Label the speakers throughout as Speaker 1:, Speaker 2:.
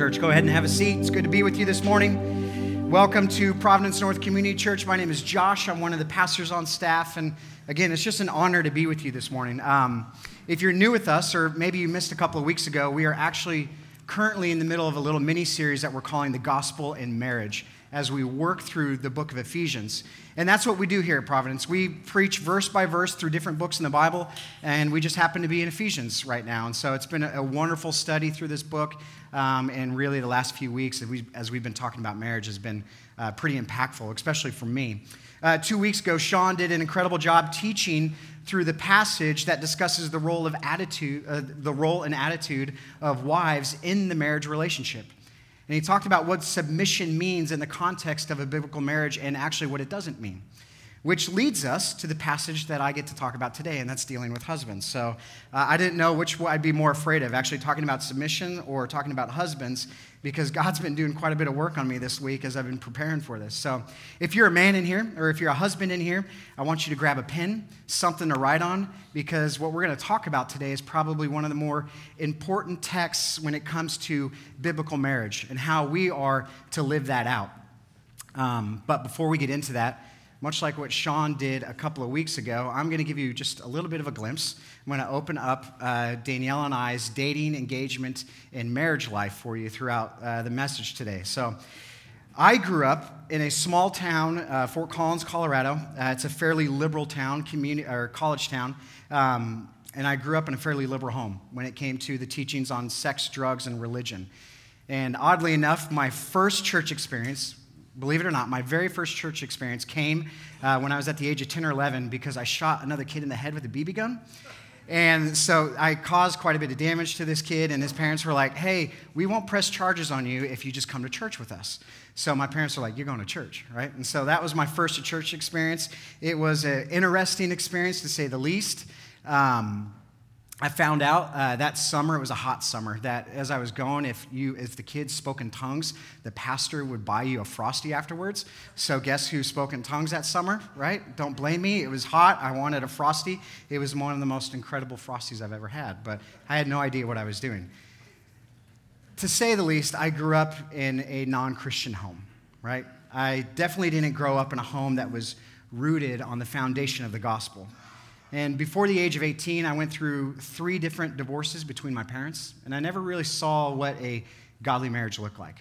Speaker 1: Church, go ahead and have a seat. It's good to be with you this morning. Welcome to Providence North Community Church. My name is Josh. I'm one of the pastors on staff. And again, it's just an honor to be with you this morning. Um, if you're new with us, or maybe you missed a couple of weeks ago, we are actually currently in the middle of a little mini series that we're calling The Gospel in Marriage as we work through the book of Ephesians. And that's what we do here at Providence. We preach verse by verse through different books in the Bible, and we just happen to be in Ephesians right now. And so it's been a, wonderful study through this book. Um, and really, the last few weeks, as, we, have been talking about marriage, has been uh, pretty impactful, especially for me. Uh, two weeks ago, Sean did an incredible job teaching through the passage that discusses the role of attitude, uh, the role and attitude of wives in the marriage relationship. And he talked about what submission means in the context of a biblical marriage and actually what it doesn't mean. Which leads us to the passage that I get to talk about today, and that's dealing with husbands. So uh, I didn't know which I'd be more afraid of, actually talking about submission or talking about husbands because God's been doing quite a bit of work on me this week as I've been preparing for this. So, if you're a man in here or if you're a husband in here, I want you to grab a pen, something to write on, because what we're going to talk about today is probably one of the more important texts when it comes to biblical marriage and how we are to live that out. Um, but before we get into that, much like what Sean did a couple of weeks ago, I'm going to give you just a little bit of a glimpse. I'm going to open up uh, Danielle and I's dating, engagement, and marriage life for you throughout uh, the message today. So, I grew up in a small town, uh, Fort Collins, Colorado. Uh, it's a fairly liberal town, community or college town, um, and I grew up in a fairly liberal home when it came to the teachings on sex, drugs, and religion. And oddly enough, my first church experience believe it or not, my very first church experience came uh, when I was at the age of 10 or 11 because I shot another kid in the head with a BB gun. And so I caused quite a bit of damage to this kid, and his parents were like, hey, we won't press charges on you if you just come to church with us. So my parents were like, you're going to church, right? And so that was my first church experience. It was an interesting experience, to say the least. Um, I found out uh, that summer, it was a hot summer, that as I was going, if, you, if the kids spoke in tongues, the pastor would buy you a Frosty afterwards. So, guess who spoke in tongues that summer, right? Don't blame me. It was hot. I wanted a Frosty. It was one of the most incredible Frosties I've ever had, but I had no idea what I was doing. To say the least, I grew up in a non Christian home, right? I definitely didn't grow up in a home that was rooted on the foundation of the gospel. And before the age of 18, I went through three different divorces between my parents, and I never really saw what a godly marriage looked like.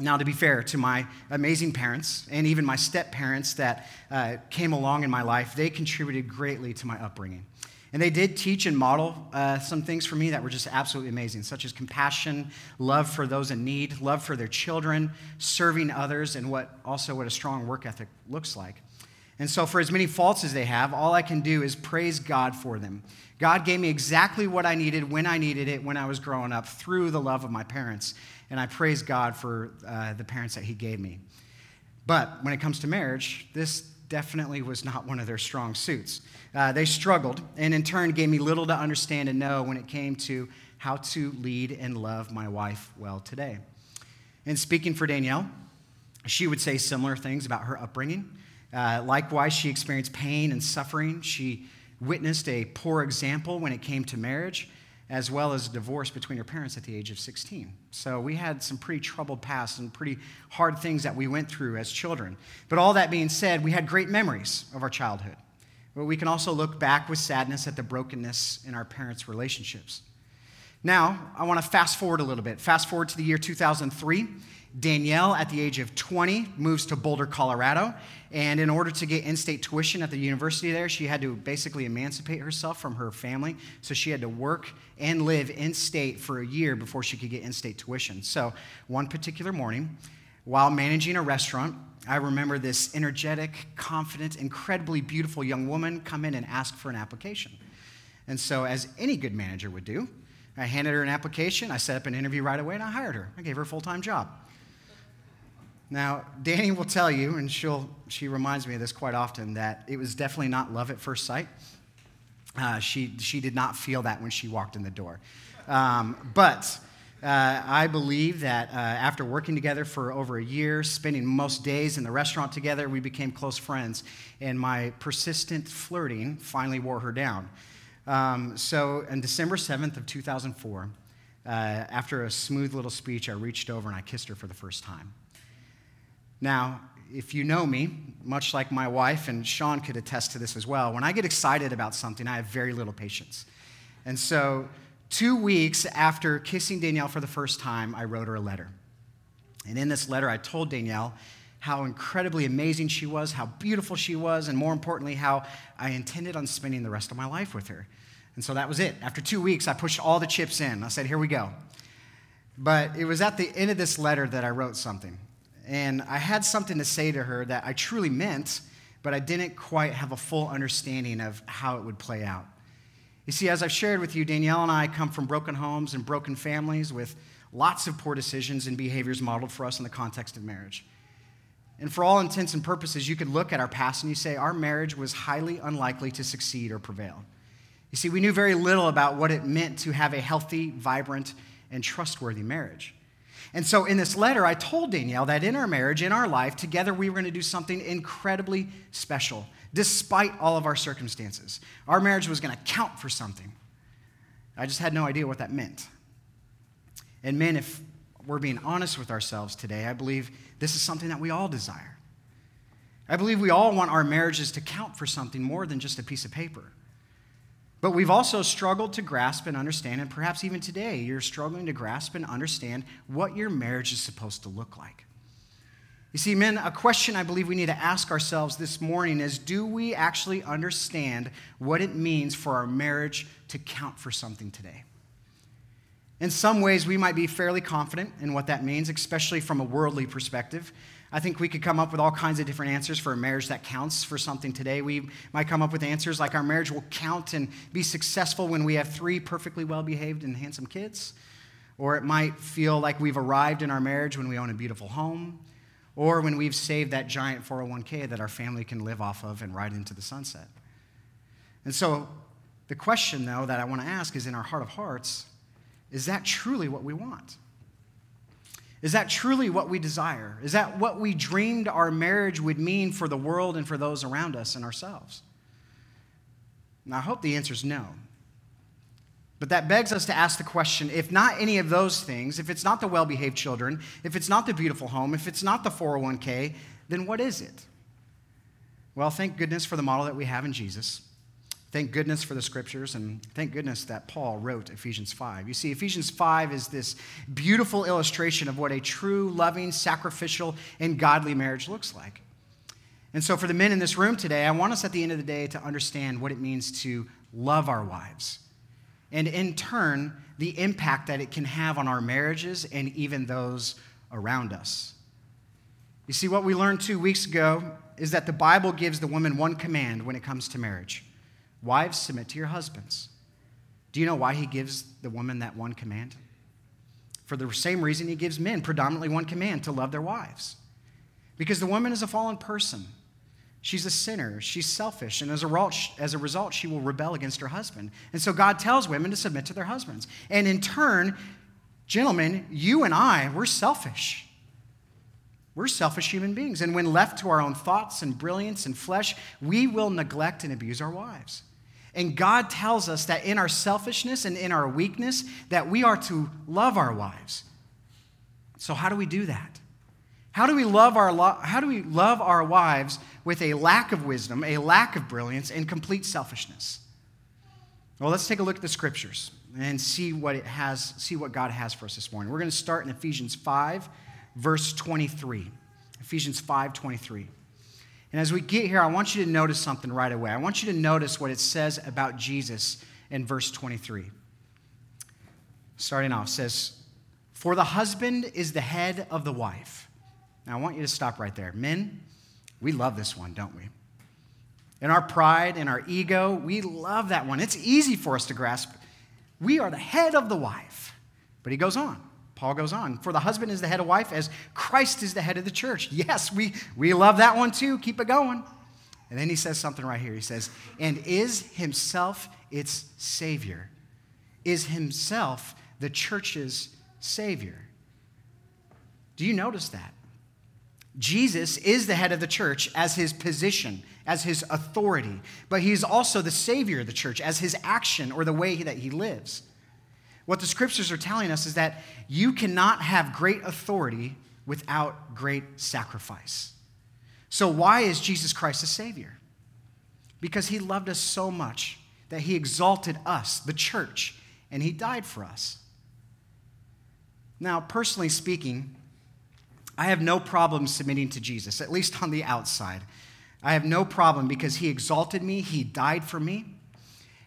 Speaker 1: Now, to be fair to my amazing parents and even my step parents that uh, came along in my life, they contributed greatly to my upbringing. And they did teach and model uh, some things for me that were just absolutely amazing, such as compassion, love for those in need, love for their children, serving others, and what also what a strong work ethic looks like. And so, for as many faults as they have, all I can do is praise God for them. God gave me exactly what I needed when I needed it when I was growing up through the love of my parents. And I praise God for uh, the parents that He gave me. But when it comes to marriage, this definitely was not one of their strong suits. Uh, they struggled, and in turn, gave me little to understand and know when it came to how to lead and love my wife well today. And speaking for Danielle, she would say similar things about her upbringing. Uh, likewise, she experienced pain and suffering. She witnessed a poor example when it came to marriage, as well as divorce between her parents at the age of 16. So we had some pretty troubled past and pretty hard things that we went through as children. But all that being said, we had great memories of our childhood. But we can also look back with sadness at the brokenness in our parents' relationships. Now, I want to fast forward a little bit. Fast forward to the year 2003. Danielle, at the age of 20, moves to Boulder, Colorado. And in order to get in state tuition at the university there, she had to basically emancipate herself from her family. So she had to work and live in state for a year before she could get in state tuition. So one particular morning, while managing a restaurant, I remember this energetic, confident, incredibly beautiful young woman come in and ask for an application. And so, as any good manager would do, I handed her an application, I set up an interview right away, and I hired her. I gave her a full time job. Now, Danny will tell you, and she'll, she reminds me of this quite often, that it was definitely not love at first sight. Uh, she, she did not feel that when she walked in the door. Um, but uh, I believe that uh, after working together for over a year, spending most days in the restaurant together, we became close friends. And my persistent flirting finally wore her down. Um, so on December 7th of 2004, uh, after a smooth little speech, I reached over and I kissed her for the first time. Now, if you know me, much like my wife, and Sean could attest to this as well, when I get excited about something, I have very little patience. And so, two weeks after kissing Danielle for the first time, I wrote her a letter. And in this letter, I told Danielle how incredibly amazing she was, how beautiful she was, and more importantly, how I intended on spending the rest of my life with her. And so that was it. After two weeks, I pushed all the chips in. I said, Here we go. But it was at the end of this letter that I wrote something. And I had something to say to her that I truly meant, but I didn't quite have a full understanding of how it would play out. You see, as I've shared with you, Danielle and I come from broken homes and broken families with lots of poor decisions and behaviors modeled for us in the context of marriage. And for all intents and purposes, you could look at our past and you say our marriage was highly unlikely to succeed or prevail. You see, we knew very little about what it meant to have a healthy, vibrant, and trustworthy marriage. And so in this letter, I told Danielle that in our marriage, in our life, together we were going to do something incredibly special, despite all of our circumstances. Our marriage was going to count for something. I just had no idea what that meant. And men, if we're being honest with ourselves today, I believe this is something that we all desire. I believe we all want our marriages to count for something more than just a piece of paper. But we've also struggled to grasp and understand, and perhaps even today, you're struggling to grasp and understand what your marriage is supposed to look like. You see, men, a question I believe we need to ask ourselves this morning is do we actually understand what it means for our marriage to count for something today? In some ways, we might be fairly confident in what that means, especially from a worldly perspective. I think we could come up with all kinds of different answers for a marriage that counts for something today. We might come up with answers like our marriage will count and be successful when we have three perfectly well behaved and handsome kids. Or it might feel like we've arrived in our marriage when we own a beautiful home. Or when we've saved that giant 401k that our family can live off of and ride into the sunset. And so the question, though, that I want to ask is in our heart of hearts, is that truly what we want? Is that truly what we desire? Is that what we dreamed our marriage would mean for the world and for those around us and ourselves? And I hope the answer is no. But that begs us to ask the question if not any of those things, if it's not the well behaved children, if it's not the beautiful home, if it's not the 401k, then what is it? Well, thank goodness for the model that we have in Jesus. Thank goodness for the scriptures, and thank goodness that Paul wrote Ephesians 5. You see, Ephesians 5 is this beautiful illustration of what a true, loving, sacrificial, and godly marriage looks like. And so, for the men in this room today, I want us at the end of the day to understand what it means to love our wives, and in turn, the impact that it can have on our marriages and even those around us. You see, what we learned two weeks ago is that the Bible gives the woman one command when it comes to marriage Wives, submit to your husbands. Do you know why he gives the woman that one command? For the same reason he gives men predominantly one command to love their wives. Because the woman is a fallen person. She's a sinner. She's selfish. And as a, result, she will rebel against her husband. And so God tells women to submit to their husbands. And in turn, gentlemen, you and I, we're selfish. We're selfish human beings. And when left to our own thoughts and brilliance and flesh, we will neglect and abuse our wives. And God tells us that in our selfishness and in our weakness, that we are to love our wives. So how do we do that? How do we love our, how do we love our wives with a lack of wisdom, a lack of brilliance, and complete selfishness? Well, let's take a look at the scriptures and see what it has, see what God has for us this morning. We're going to start in Ephesians 5, verse 23. Ephesians 5, 23. And as we get here, I want you to notice something right away. I want you to notice what it says about Jesus in verse 23. Starting off, says, For the husband is the head of the wife. Now, I want you to stop right there. Men, we love this one, don't we? In our pride, in our ego, we love that one. It's easy for us to grasp. We are the head of the wife. But he goes on. Paul goes on, for the husband is the head of wife as Christ is the head of the church. Yes, we, we love that one too. Keep it going. And then he says something right here. He says, and is himself its Savior. Is himself the church's Savior. Do you notice that? Jesus is the head of the church as his position, as his authority, but he's also the Savior of the church as his action or the way that he lives. What the scriptures are telling us is that you cannot have great authority without great sacrifice. So, why is Jesus Christ a Savior? Because He loved us so much that He exalted us, the church, and He died for us. Now, personally speaking, I have no problem submitting to Jesus, at least on the outside. I have no problem because he exalted me, he died for me.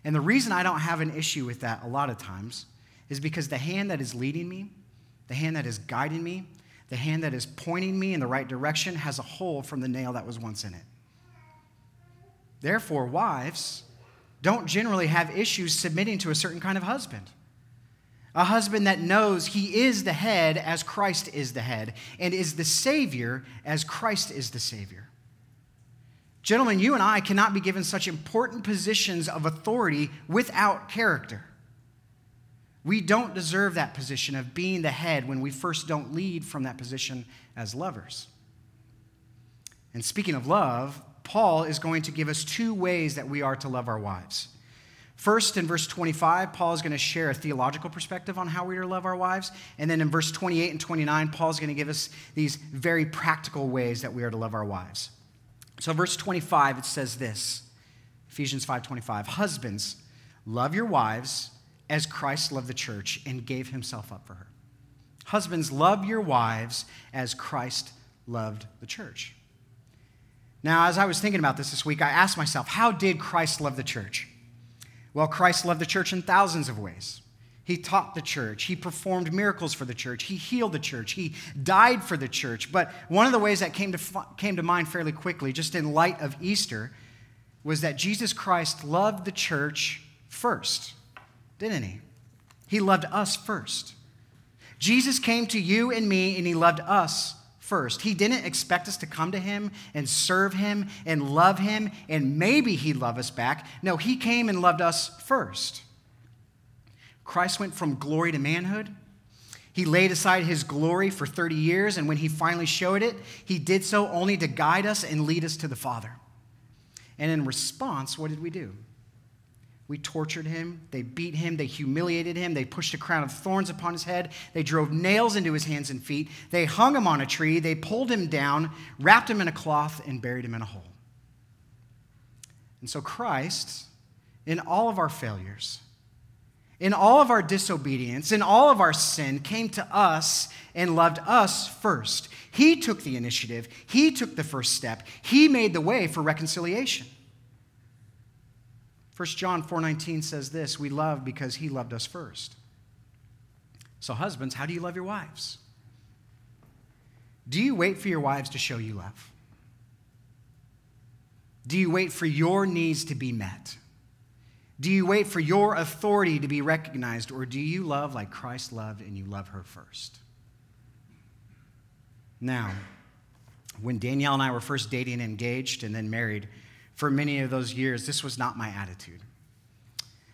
Speaker 1: And the reason I don't have an issue with that a lot of times is because the hand that is leading me, the hand that is guiding me, the hand that is pointing me in the right direction has a hole from the nail that was once in it. Therefore, wives don't generally have issues submitting to a certain kind of husband. A husband that knows he is the head as Christ is the head, and is the Savior as Christ is the Savior. Gentlemen, you and I cannot be given such important positions of authority without character. We don't deserve that position of being the head when we first don't lead from that position as lovers. And speaking of love, Paul is going to give us two ways that we are to love our wives. First, in verse 25, Paul is going to share a theological perspective on how we are to love our wives. And then in verse 28 and 29, Paul is going to give us these very practical ways that we are to love our wives. So, verse 25, it says this Ephesians 5:25, Husbands, love your wives as Christ loved the church and gave himself up for her. Husbands, love your wives as Christ loved the church. Now, as I was thinking about this this week, I asked myself, how did Christ love the church? Well, Christ loved the church in thousands of ways. He taught the church. He performed miracles for the church. He healed the church. He died for the church. But one of the ways that came to, came to mind fairly quickly, just in light of Easter, was that Jesus Christ loved the church first, didn't he? He loved us first. Jesus came to you and me, and he loved us first. He didn't expect us to come to him and serve him and love him and maybe he'd love us back. No, he came and loved us first. Christ went from glory to manhood. He laid aside his glory for 30 years, and when he finally showed it, he did so only to guide us and lead us to the Father. And in response, what did we do? We tortured him. They beat him. They humiliated him. They pushed a crown of thorns upon his head. They drove nails into his hands and feet. They hung him on a tree. They pulled him down, wrapped him in a cloth, and buried him in a hole. And so, Christ, in all of our failures, in all of our disobedience, in all of our sin, came to us and loved us first. He took the initiative, He took the first step, He made the way for reconciliation. 1 John 4:19 says this, we love because he loved us first. So husbands, how do you love your wives? Do you wait for your wives to show you love? Do you wait for your needs to be met? Do you wait for your authority to be recognized, or do you love like Christ loved and you love her first? Now, when Danielle and I were first dating and engaged and then married, for many of those years, this was not my attitude.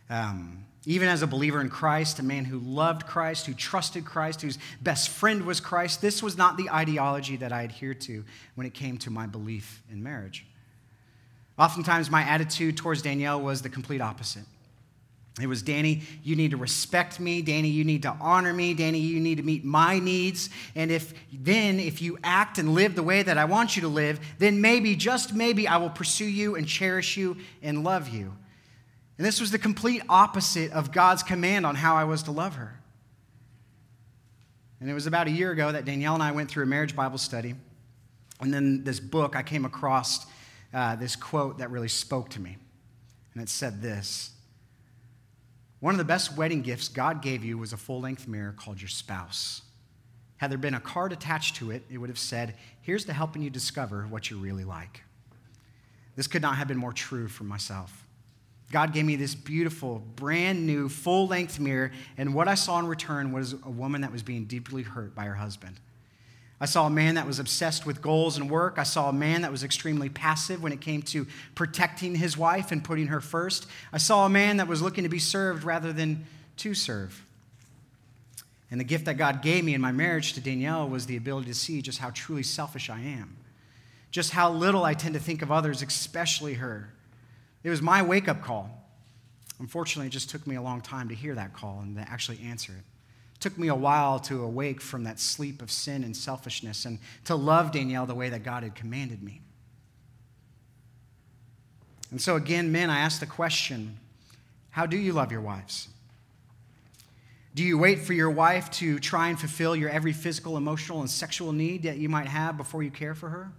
Speaker 1: Um, even as a believer in Christ, a man who loved Christ, who trusted Christ, whose best friend was Christ, this was not the ideology that I adhered to when it came to my belief in marriage. Oftentimes, my attitude towards Danielle was the complete opposite. It was, Danny, you need to respect me. Danny, you need to honor me. Danny, you need to meet my needs. And if then, if you act and live the way that I want you to live, then maybe, just maybe, I will pursue you and cherish you and love you. And this was the complete opposite of God's command on how I was to love her. And it was about a year ago that Danielle and I went through a marriage Bible study. And then this book, I came across uh, this quote that really spoke to me. And it said this one of the best wedding gifts God gave you was a full length mirror called your spouse. Had there been a card attached to it, it would have said, Here's to helping you discover what you really like. This could not have been more true for myself. God gave me this beautiful, brand new, full length mirror, and what I saw in return was a woman that was being deeply hurt by her husband. I saw a man that was obsessed with goals and work. I saw a man that was extremely passive when it came to protecting his wife and putting her first. I saw a man that was looking to be served rather than to serve. And the gift that God gave me in my marriage to Danielle was the ability to see just how truly selfish I am, just how little I tend to think of others, especially her. It was my wake up call. Unfortunately, it just took me a long time to hear that call and to actually answer it. It took me a while to awake from that sleep of sin and selfishness and to love Danielle the way that God had commanded me. And so, again, men, I ask the question how do you love your wives? Do you wait for your wife to try and fulfill your every physical, emotional, and sexual need that you might have before you care for her?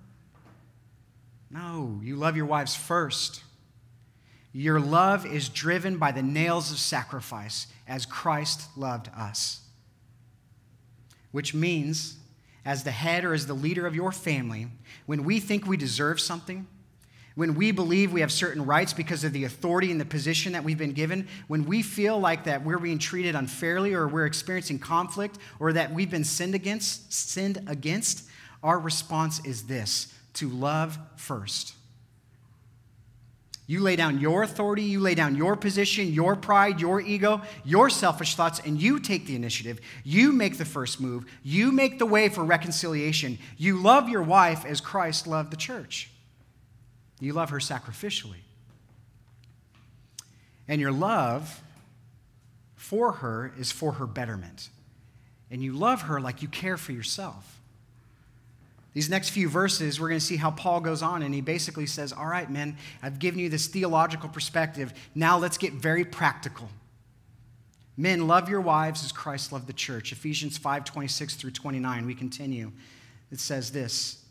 Speaker 1: No, you love your wives first. Your love is driven by the nails of sacrifice as Christ loved us. Which means, as the head or as the leader of your family, when we think we deserve something, when we believe we have certain rights because of the authority and the position that we've been given, when we feel like that we're being treated unfairly or we're experiencing conflict or that we've been sinned against, sinned against, our response is this to love first. You lay down your authority, you lay down your position, your pride, your ego, your selfish thoughts, and you take the initiative. You make the first move. You make the way for reconciliation. You love your wife as Christ loved the church. You love her sacrificially. And your love for her is for her betterment. And you love her like you care for yourself. These next few verses, we're going to see how Paul goes on, and he basically says, All right, men, I've given you this theological perspective. Now let's get very practical. Men, love your wives as Christ loved the church. Ephesians 5 26 through 29. We continue. It says this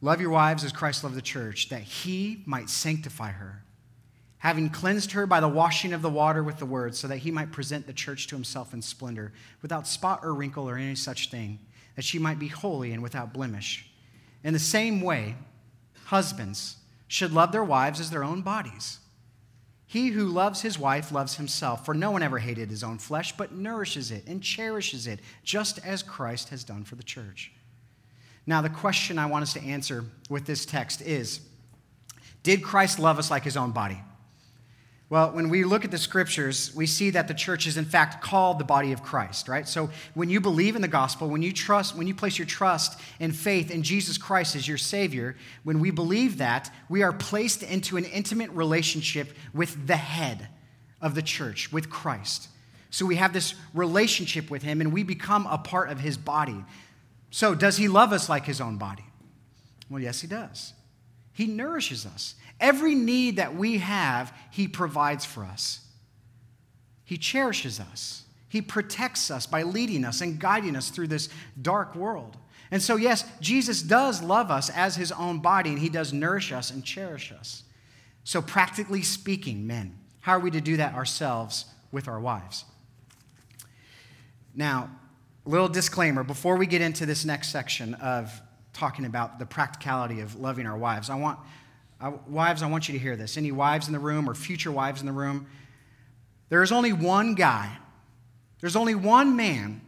Speaker 1: Love your wives as Christ loved the church, that he might sanctify her, having cleansed her by the washing of the water with the word, so that he might present the church to himself in splendor, without spot or wrinkle or any such thing that she might be holy and without blemish. In the same way, husbands should love their wives as their own bodies. He who loves his wife loves himself, for no one ever hated his own flesh, but nourishes it and cherishes it, just as Christ has done for the church. Now, the question I want us to answer with this text is Did Christ love us like his own body? Well, when we look at the scriptures, we see that the church is in fact called the body of Christ, right? So when you believe in the gospel, when you trust, when you place your trust and faith in Jesus Christ as your Savior, when we believe that, we are placed into an intimate relationship with the head of the church, with Christ. So we have this relationship with Him and we become a part of His body. So, does He love us like His own body? Well, yes, He does. He nourishes us. Every need that we have, He provides for us. He cherishes us. He protects us by leading us and guiding us through this dark world. And so, yes, Jesus does love us as His own body, and He does nourish us and cherish us. So, practically speaking, men, how are we to do that ourselves with our wives? Now, little disclaimer before we get into this next section of talking about the practicality of loving our wives, I want uh, wives, I want you to hear this. Any wives in the room or future wives in the room? There is only one guy, there's only one man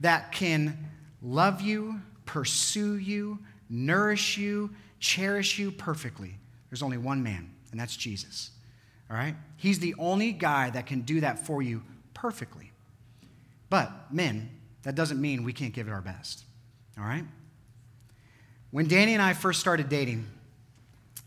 Speaker 1: that can love you, pursue you, nourish you, cherish you perfectly. There's only one man, and that's Jesus. All right? He's the only guy that can do that for you perfectly. But, men, that doesn't mean we can't give it our best. All right? When Danny and I first started dating,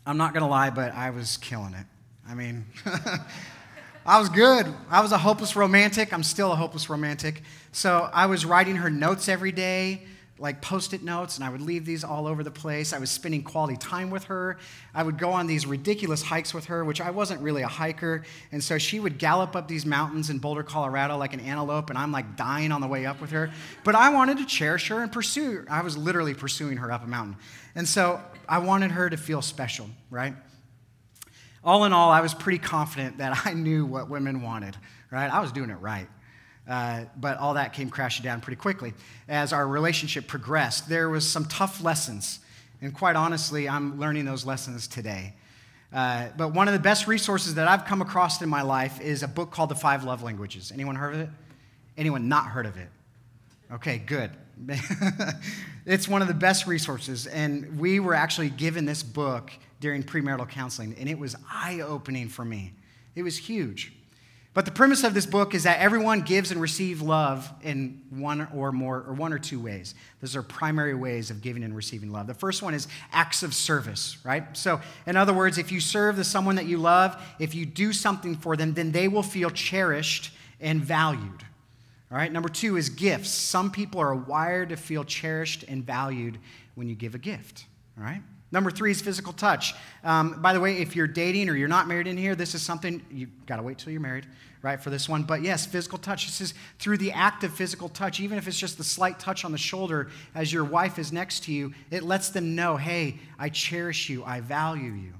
Speaker 1: I'm not going to lie, but I was killing it. I mean, I was good. I was a hopeless romantic. I'm still a hopeless romantic. So I was writing her notes every day, like post it notes, and I would leave these all over the place. I was spending quality time with her. I would go on these ridiculous hikes with her, which I wasn't really a hiker. And so she would gallop up these mountains in Boulder, Colorado, like an antelope, and I'm like dying on the way up with her. But I wanted to cherish her and pursue her. I was literally pursuing her up a mountain. And so I wanted her to feel special, right? All in all, I was pretty confident that I knew what women wanted, right? I was doing it right. Uh, but all that came crashing down pretty quickly. As our relationship progressed, there was some tough lessons. And quite honestly, I'm learning those lessons today. Uh, but one of the best resources that I've come across in my life is a book called The Five Love Languages. Anyone heard of it? Anyone not heard of it? Okay, good. it's one of the best resources. And we were actually given this book during premarital counseling, and it was eye opening for me. It was huge. But the premise of this book is that everyone gives and receives love in one or more, or one or two ways. Those are primary ways of giving and receiving love. The first one is acts of service, right? So, in other words, if you serve the someone that you love, if you do something for them, then they will feel cherished and valued. All right, number two is gifts. Some people are wired to feel cherished and valued when you give a gift. All right? Number three is physical touch. Um, by the way, if you're dating or you're not married in here, this is something you got to wait till you're married, right, for this one. But yes, physical touch. This is through the act of physical touch, even if it's just the slight touch on the shoulder as your wife is next to you, it lets them know, hey, I cherish you, I value you.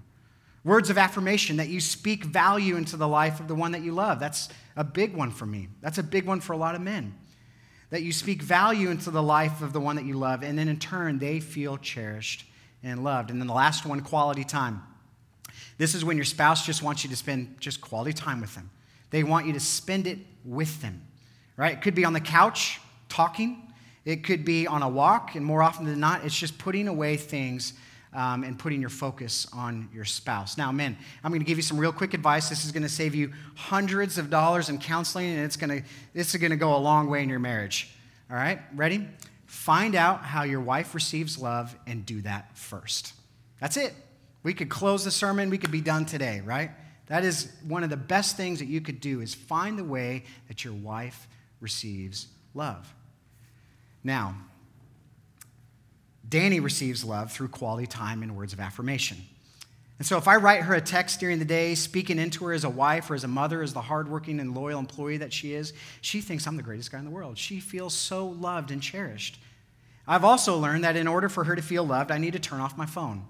Speaker 1: Words of affirmation that you speak value into the life of the one that you love. That's a big one for me. That's a big one for a lot of men. That you speak value into the life of the one that you love, and then in turn, they feel cherished and loved. And then the last one, quality time. This is when your spouse just wants you to spend just quality time with them. They want you to spend it with them, right? It could be on the couch talking, it could be on a walk, and more often than not, it's just putting away things um, and putting your focus on your spouse. Now, men, I'm going to give you some real quick advice. This is going to save you hundreds of dollars in counseling, and it's going to, this is going to go a long way in your marriage. All right, ready? Find out how your wife receives love and do that first. That's it. We could close the sermon, we could be done today, right? That is one of the best things that you could do is find the way that your wife receives love. Now, Danny receives love through quality time and words of affirmation. And so if I write her a text during the day, speaking into her as a wife or as a mother, as the hardworking and loyal employee that she is, she thinks I'm the greatest guy in the world. She feels so loved and cherished. I've also learned that in order for her to feel loved, I need to turn off my phone.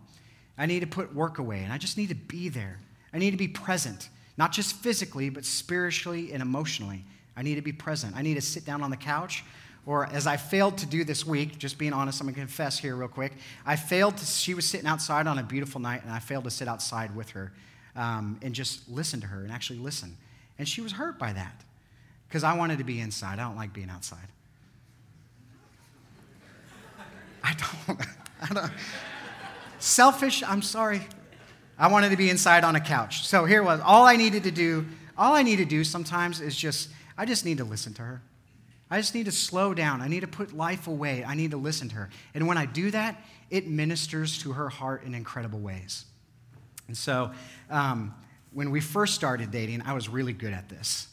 Speaker 1: I need to put work away, and I just need to be there. I need to be present, not just physically, but spiritually and emotionally. I need to be present. I need to sit down on the couch or as I failed to do this week, just being honest, I'm to confess here real quick. I failed to, she was sitting outside on a beautiful night, and I failed to sit outside with her um, and just listen to her and actually listen. And she was hurt by that because I wanted to be inside. I don't like being outside. I don't, I don't. Selfish, I'm sorry. I wanted to be inside on a couch. So here was all I needed to do. All I need to do sometimes is just, I just need to listen to her. I just need to slow down. I need to put life away. I need to listen to her. And when I do that, it ministers to her heart in incredible ways. And so, um, when we first started dating, I was really good at this.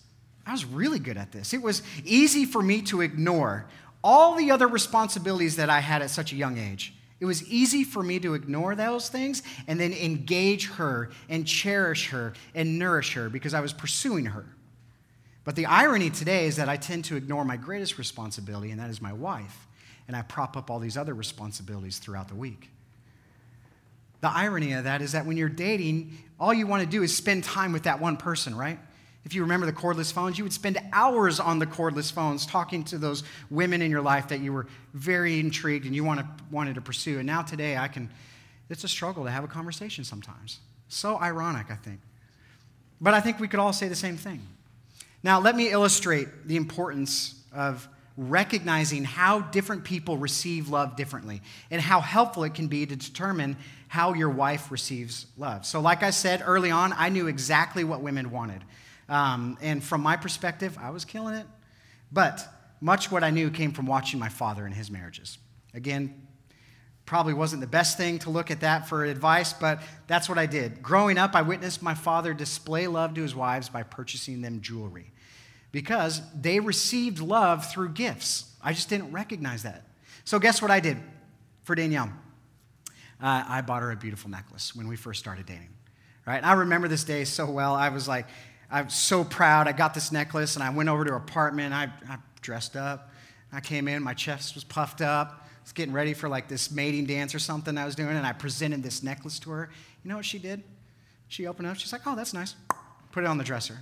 Speaker 1: I was really good at this. It was easy for me to ignore all the other responsibilities that I had at such a young age. It was easy for me to ignore those things and then engage her and cherish her and nourish her because I was pursuing her. But the irony today is that I tend to ignore my greatest responsibility, and that is my wife, and I prop up all these other responsibilities throughout the week. The irony of that is that when you're dating, all you want to do is spend time with that one person, right? If you remember the cordless phones, you would spend hours on the cordless phones talking to those women in your life that you were very intrigued and you wanted, wanted to pursue. And now today, I can, it's a struggle to have a conversation sometimes. So ironic, I think. But I think we could all say the same thing. Now, let me illustrate the importance of recognizing how different people receive love differently and how helpful it can be to determine how your wife receives love. So, like I said early on, I knew exactly what women wanted. Um, and from my perspective, I was killing it. But much what I knew came from watching my father and his marriages. Again, probably wasn't the best thing to look at that for advice, but that's what I did. Growing up, I witnessed my father display love to his wives by purchasing them jewelry because they received love through gifts. I just didn't recognize that. So, guess what I did for Danielle? Uh, I bought her a beautiful necklace when we first started dating. Right? I remember this day so well. I was like, I'm so proud. I got this necklace and I went over to her apartment. I, I dressed up. I came in, my chest was puffed up was getting ready for like this mating dance or something I was doing, and I presented this necklace to her. You know what she did? She opened up. She's like, "Oh, that's nice." Put it on the dresser.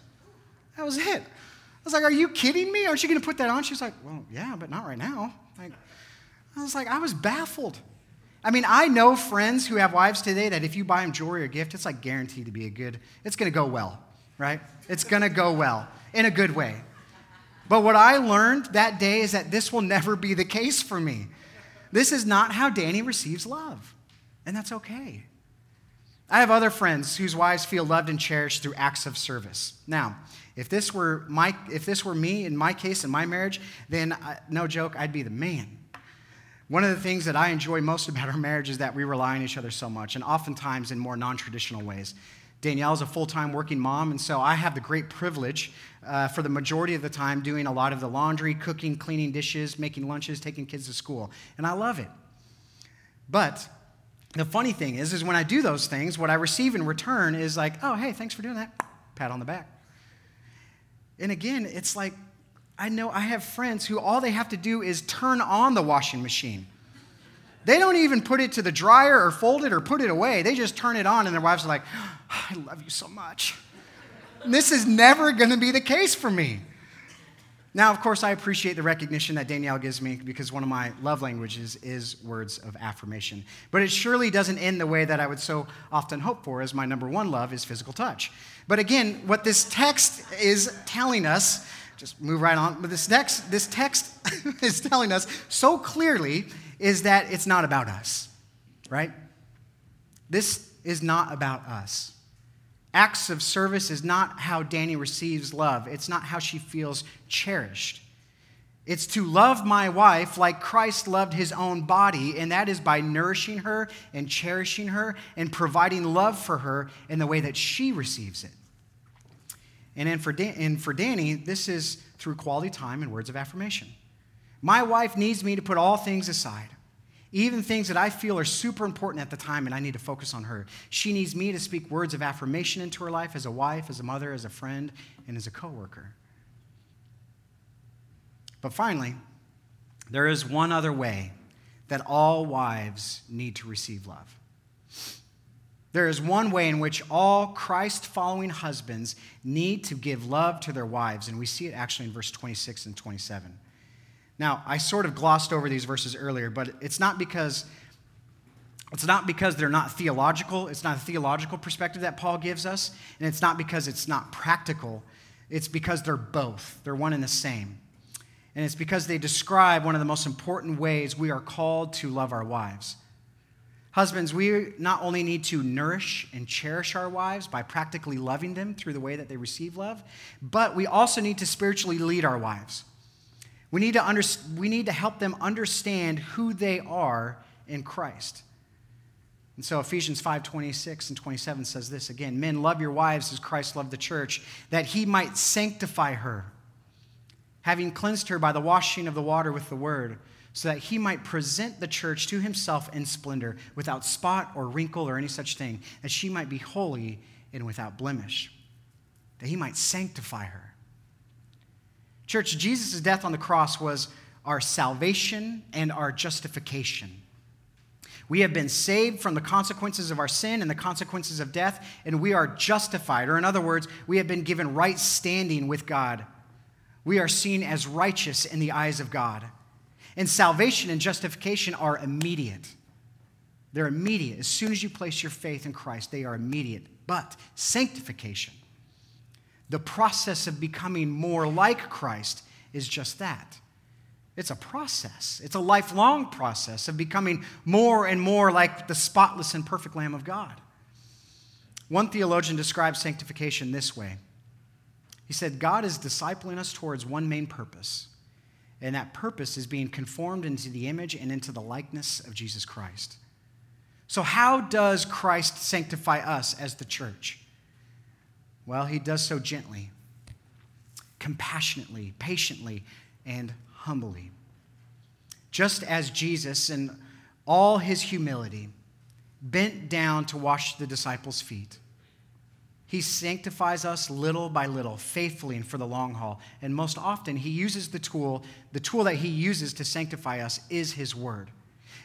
Speaker 1: That was it. I was like, "Are you kidding me? Aren't you going to put that on?" She's like, "Well, yeah, but not right now." Like, I was like, I was baffled. I mean, I know friends who have wives today that if you buy them jewelry or gift, it's like guaranteed to be a good. It's going to go well, right? It's going to go well in a good way. But what I learned that day is that this will never be the case for me. This is not how Danny receives love, and that's okay. I have other friends whose wives feel loved and cherished through acts of service. Now, if this were, my, if this were me in my case, in my marriage, then I, no joke, I'd be the man. One of the things that I enjoy most about our marriage is that we rely on each other so much, and oftentimes in more non traditional ways. Danielle is a full time working mom, and so I have the great privilege uh, for the majority of the time doing a lot of the laundry, cooking, cleaning dishes, making lunches, taking kids to school. And I love it. But the funny thing is, is when I do those things, what I receive in return is like, oh, hey, thanks for doing that. Pat on the back. And again, it's like, I know I have friends who all they have to do is turn on the washing machine. They don't even put it to the dryer or fold it or put it away. They just turn it on, and their wives are like, oh, I love you so much. This is never going to be the case for me. Now, of course, I appreciate the recognition that Danielle gives me because one of my love languages is words of affirmation. But it surely doesn't end the way that I would so often hope for, as my number one love is physical touch. But again, what this text is telling us, just move right on, but this text, this text is telling us so clearly is that it's not about us, right? This is not about us. Acts of service is not how Danny receives love, it's not how she feels cherished. It's to love my wife like Christ loved his own body, and that is by nourishing her and cherishing her and providing love for her in the way that she receives it. And for, Dan- and for Danny, this is through quality time and words of affirmation. My wife needs me to put all things aside even things that I feel are super important at the time and I need to focus on her. She needs me to speak words of affirmation into her life as a wife, as a mother, as a friend, and as a coworker. But finally, there is one other way that all wives need to receive love. There is one way in which all Christ following husbands need to give love to their wives, and we see it actually in verse 26 and 27. Now, I sort of glossed over these verses earlier, but it's not because it's not because they're not theological. It's not a theological perspective that Paul gives us, and it's not because it's not practical. It's because they're both. They're one and the same. And it's because they describe one of the most important ways we are called to love our wives. Husbands, we not only need to nourish and cherish our wives by practically loving them through the way that they receive love, but we also need to spiritually lead our wives. We need to, under, we need to help them understand who they are in Christ. And so Ephesians 5 26 and 27 says this again Men, love your wives as Christ loved the church, that he might sanctify her, having cleansed her by the washing of the water with the word, so that he might present the church to himself in splendor, without spot or wrinkle or any such thing, that she might be holy and without blemish, that he might sanctify her Church, Jesus' death on the cross was our salvation and our justification. We have been saved from the consequences of our sin and the consequences of death, and we are justified. Or, in other words, we have been given right standing with God. We are seen as righteous in the eyes of God. And salvation and justification are immediate. They're immediate. As soon as you place your faith in Christ, they are immediate. But sanctification the process of becoming more like Christ is just that. It's a process. It's a lifelong process of becoming more and more like the spotless and perfect Lamb of God. One theologian describes sanctification this way He said, God is discipling us towards one main purpose, and that purpose is being conformed into the image and into the likeness of Jesus Christ. So, how does Christ sanctify us as the church? Well, he does so gently, compassionately, patiently, and humbly. Just as Jesus, in all his humility, bent down to wash the disciples' feet. He sanctifies us little by little, faithfully and for the long haul. And most often, he uses the tool, the tool that he uses to sanctify us is his word.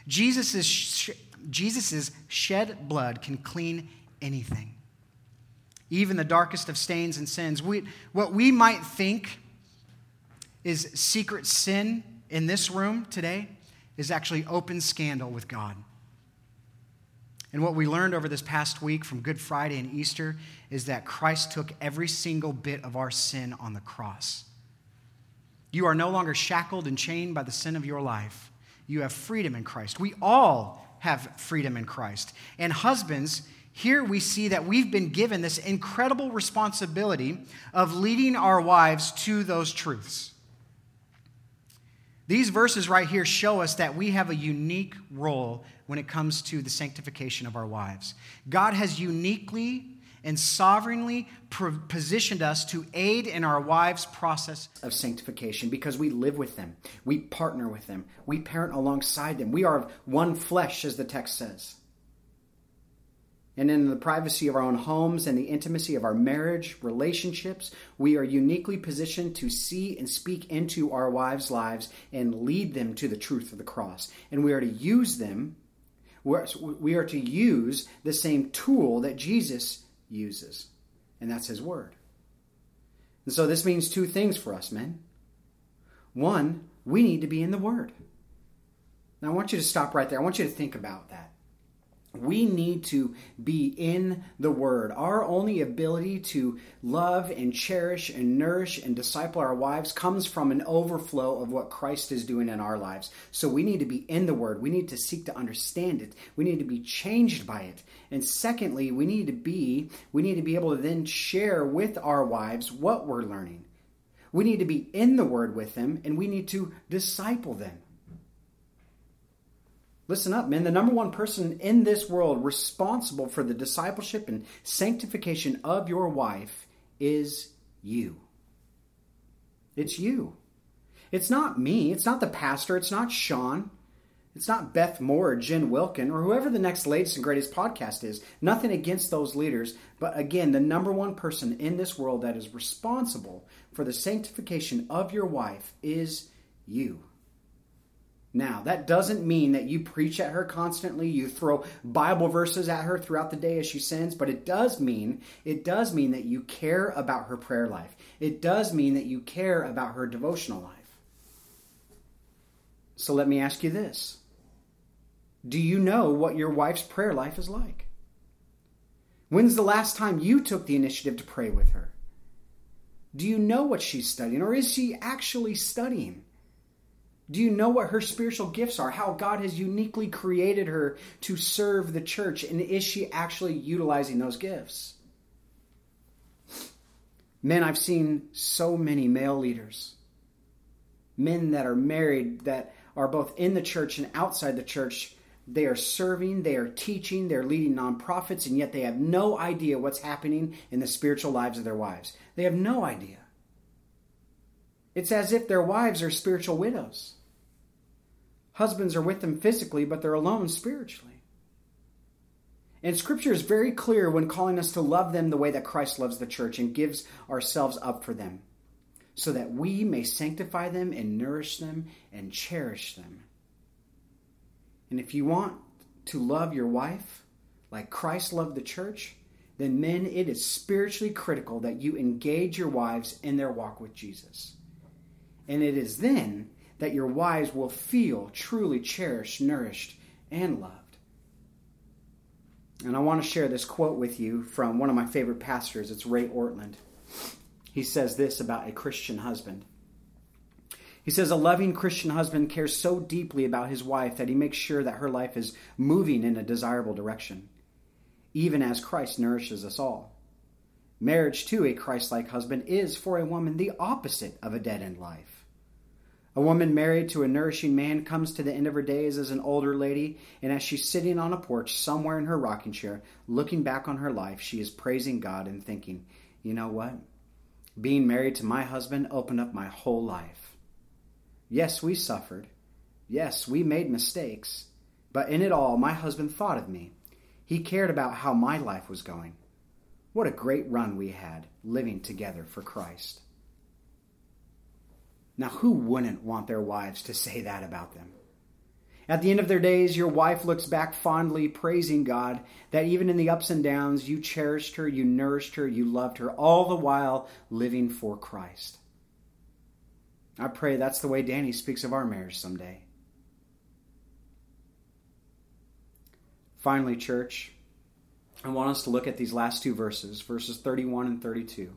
Speaker 1: Jesus' Jesus's shed blood can clean anything even the darkest of stains and sins. We, what we might think is secret sin in this room today is actually open scandal with God. And what we learned over this past week from Good Friday and Easter is that Christ took every single bit of our sin on the cross. You are no longer shackled and chained by the sin of your life. You have freedom in Christ. We all have freedom in Christ. And husbands, here we see that we've been given this incredible responsibility of leading our wives to those truths. These verses right here show us that we have a unique role when it comes to the sanctification of our wives. God has uniquely and sovereignly positioned us to aid in our wives' process of sanctification because we live with them, we partner with them, we parent alongside them. We are of one flesh, as the text says. And in the privacy of our own homes and the intimacy of our marriage relationships, we are uniquely positioned to see and speak into our wives' lives and lead them to the truth of the cross. And we are to use them, we are to use the same tool that Jesus uses, and that's His Word. And so this means two things for us, men. One, we need to be in the Word. Now I want you to stop right there. I want you to think about that. We need to be in the Word. Our only ability to love and cherish and nourish and disciple our wives comes from an overflow of what Christ is doing in our lives. So we need to be in the Word. We need to seek to understand it. We need to be changed by it. And secondly, we need to be we need to be able to then share with our wives what we're learning. We need to be in the Word with them, and we need to disciple them. Listen up, man. The number one person in this world responsible for the discipleship and sanctification of your wife is you. It's you. It's not me. It's not the pastor. It's not Sean. It's not Beth Moore or Jen Wilkin or whoever the next latest and greatest podcast is. Nothing against those leaders. But again, the number one person in this world that is responsible for the sanctification of your wife is you. Now, that doesn't mean that you preach at her constantly, you throw Bible verses at her throughout the day as she sins, but it does mean it does mean that you care about her prayer life. It does mean that you care about her devotional life. So let me ask you this. Do you know what your wife's prayer life is like? When's the last time you took the initiative to pray with her? Do you know what she's studying, or is she actually studying? Do you know what her spiritual gifts are? How God has uniquely created her to serve the church? And is she actually utilizing those gifts? Men, I've seen so many male leaders, men that are married, that are both in the church and outside the church. They are serving, they are teaching, they're leading nonprofits, and yet they have no idea what's happening in the spiritual lives of their wives. They have no idea. It's as if their wives are spiritual widows. Husbands are with them physically, but they're alone spiritually. And Scripture is very clear when calling us to love them the way that Christ loves the church and gives ourselves up for them, so that we may sanctify them and nourish them and cherish them. And if you want to love your wife like Christ loved the church, then men, it is spiritually critical that you engage your wives in their walk with Jesus. And it is then that your wives will feel truly cherished, nourished, and loved. And I want to share this quote with you from one of my favorite pastors. It's Ray Ortlund. He says this about a Christian husband. He says, A loving Christian husband cares so deeply about his wife that he makes sure that her life is moving in a desirable direction, even as Christ nourishes us all. Marriage to a Christ like husband is, for a woman, the opposite of a dead end life. A woman married to a nourishing man comes to the end of her days as an older lady, and as she's sitting on a porch somewhere in her rocking chair, looking back on her life, she is praising God and thinking, you know what? Being married to my husband opened up my whole life. Yes, we suffered. Yes, we made mistakes. But in it all, my husband thought of me. He cared about how my life was going. What a great run we had living together for Christ. Now, who wouldn't want their wives to say that about them? At the end of their days, your wife looks back fondly, praising God that even in the ups and downs, you cherished her, you nourished her, you loved her, all the while living for Christ. I pray that's the way Danny speaks of our marriage someday. Finally, church, I want us to look at these last two verses, verses 31 and 32.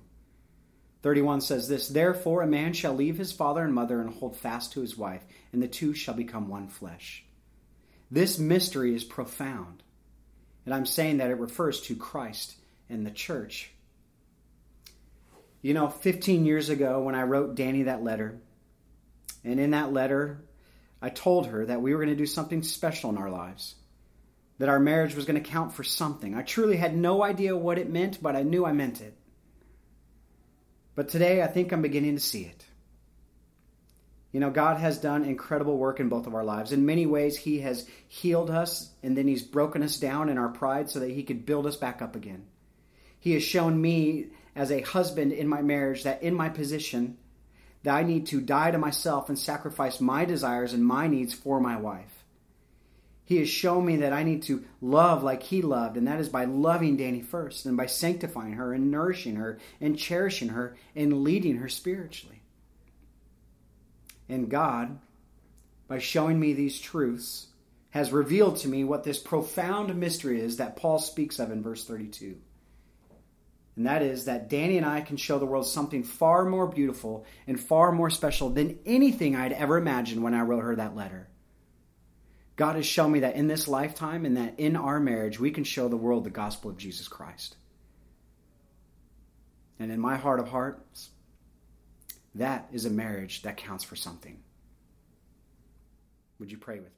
Speaker 1: 31 says this Therefore, a man shall leave his father and mother and hold fast to his wife, and the two shall become one flesh. This mystery is profound. And I'm saying that it refers to Christ and the church. You know, 15 years ago when I wrote Danny that letter, and in that letter, I told her that we were going to do something special in our lives, that our marriage was going to count for something. I truly had no idea what it meant, but I knew I meant it. But today, I think I'm beginning to see it. You know, God has done incredible work in both of our lives. In many ways, He has healed us and then He's broken us down in our pride so that He could build us back up again. He has shown me as a husband in my marriage that in my position, that I need to die to myself and sacrifice my desires and my needs for my wife. He has shown me that I need to love like He loved, and that is by loving Danny first and by sanctifying her and nourishing her and cherishing her and leading her spiritually. And God, by showing me these truths, has revealed to me what this profound mystery is that Paul speaks of in verse 32. And that is that Danny and I can show the world something far more beautiful and far more special than anything I'd ever imagined when I wrote her that letter. God has shown me that in this lifetime and that in our marriage, we can show the world the gospel of Jesus Christ. And in my heart of hearts, that is a marriage that counts for something. Would you pray with me?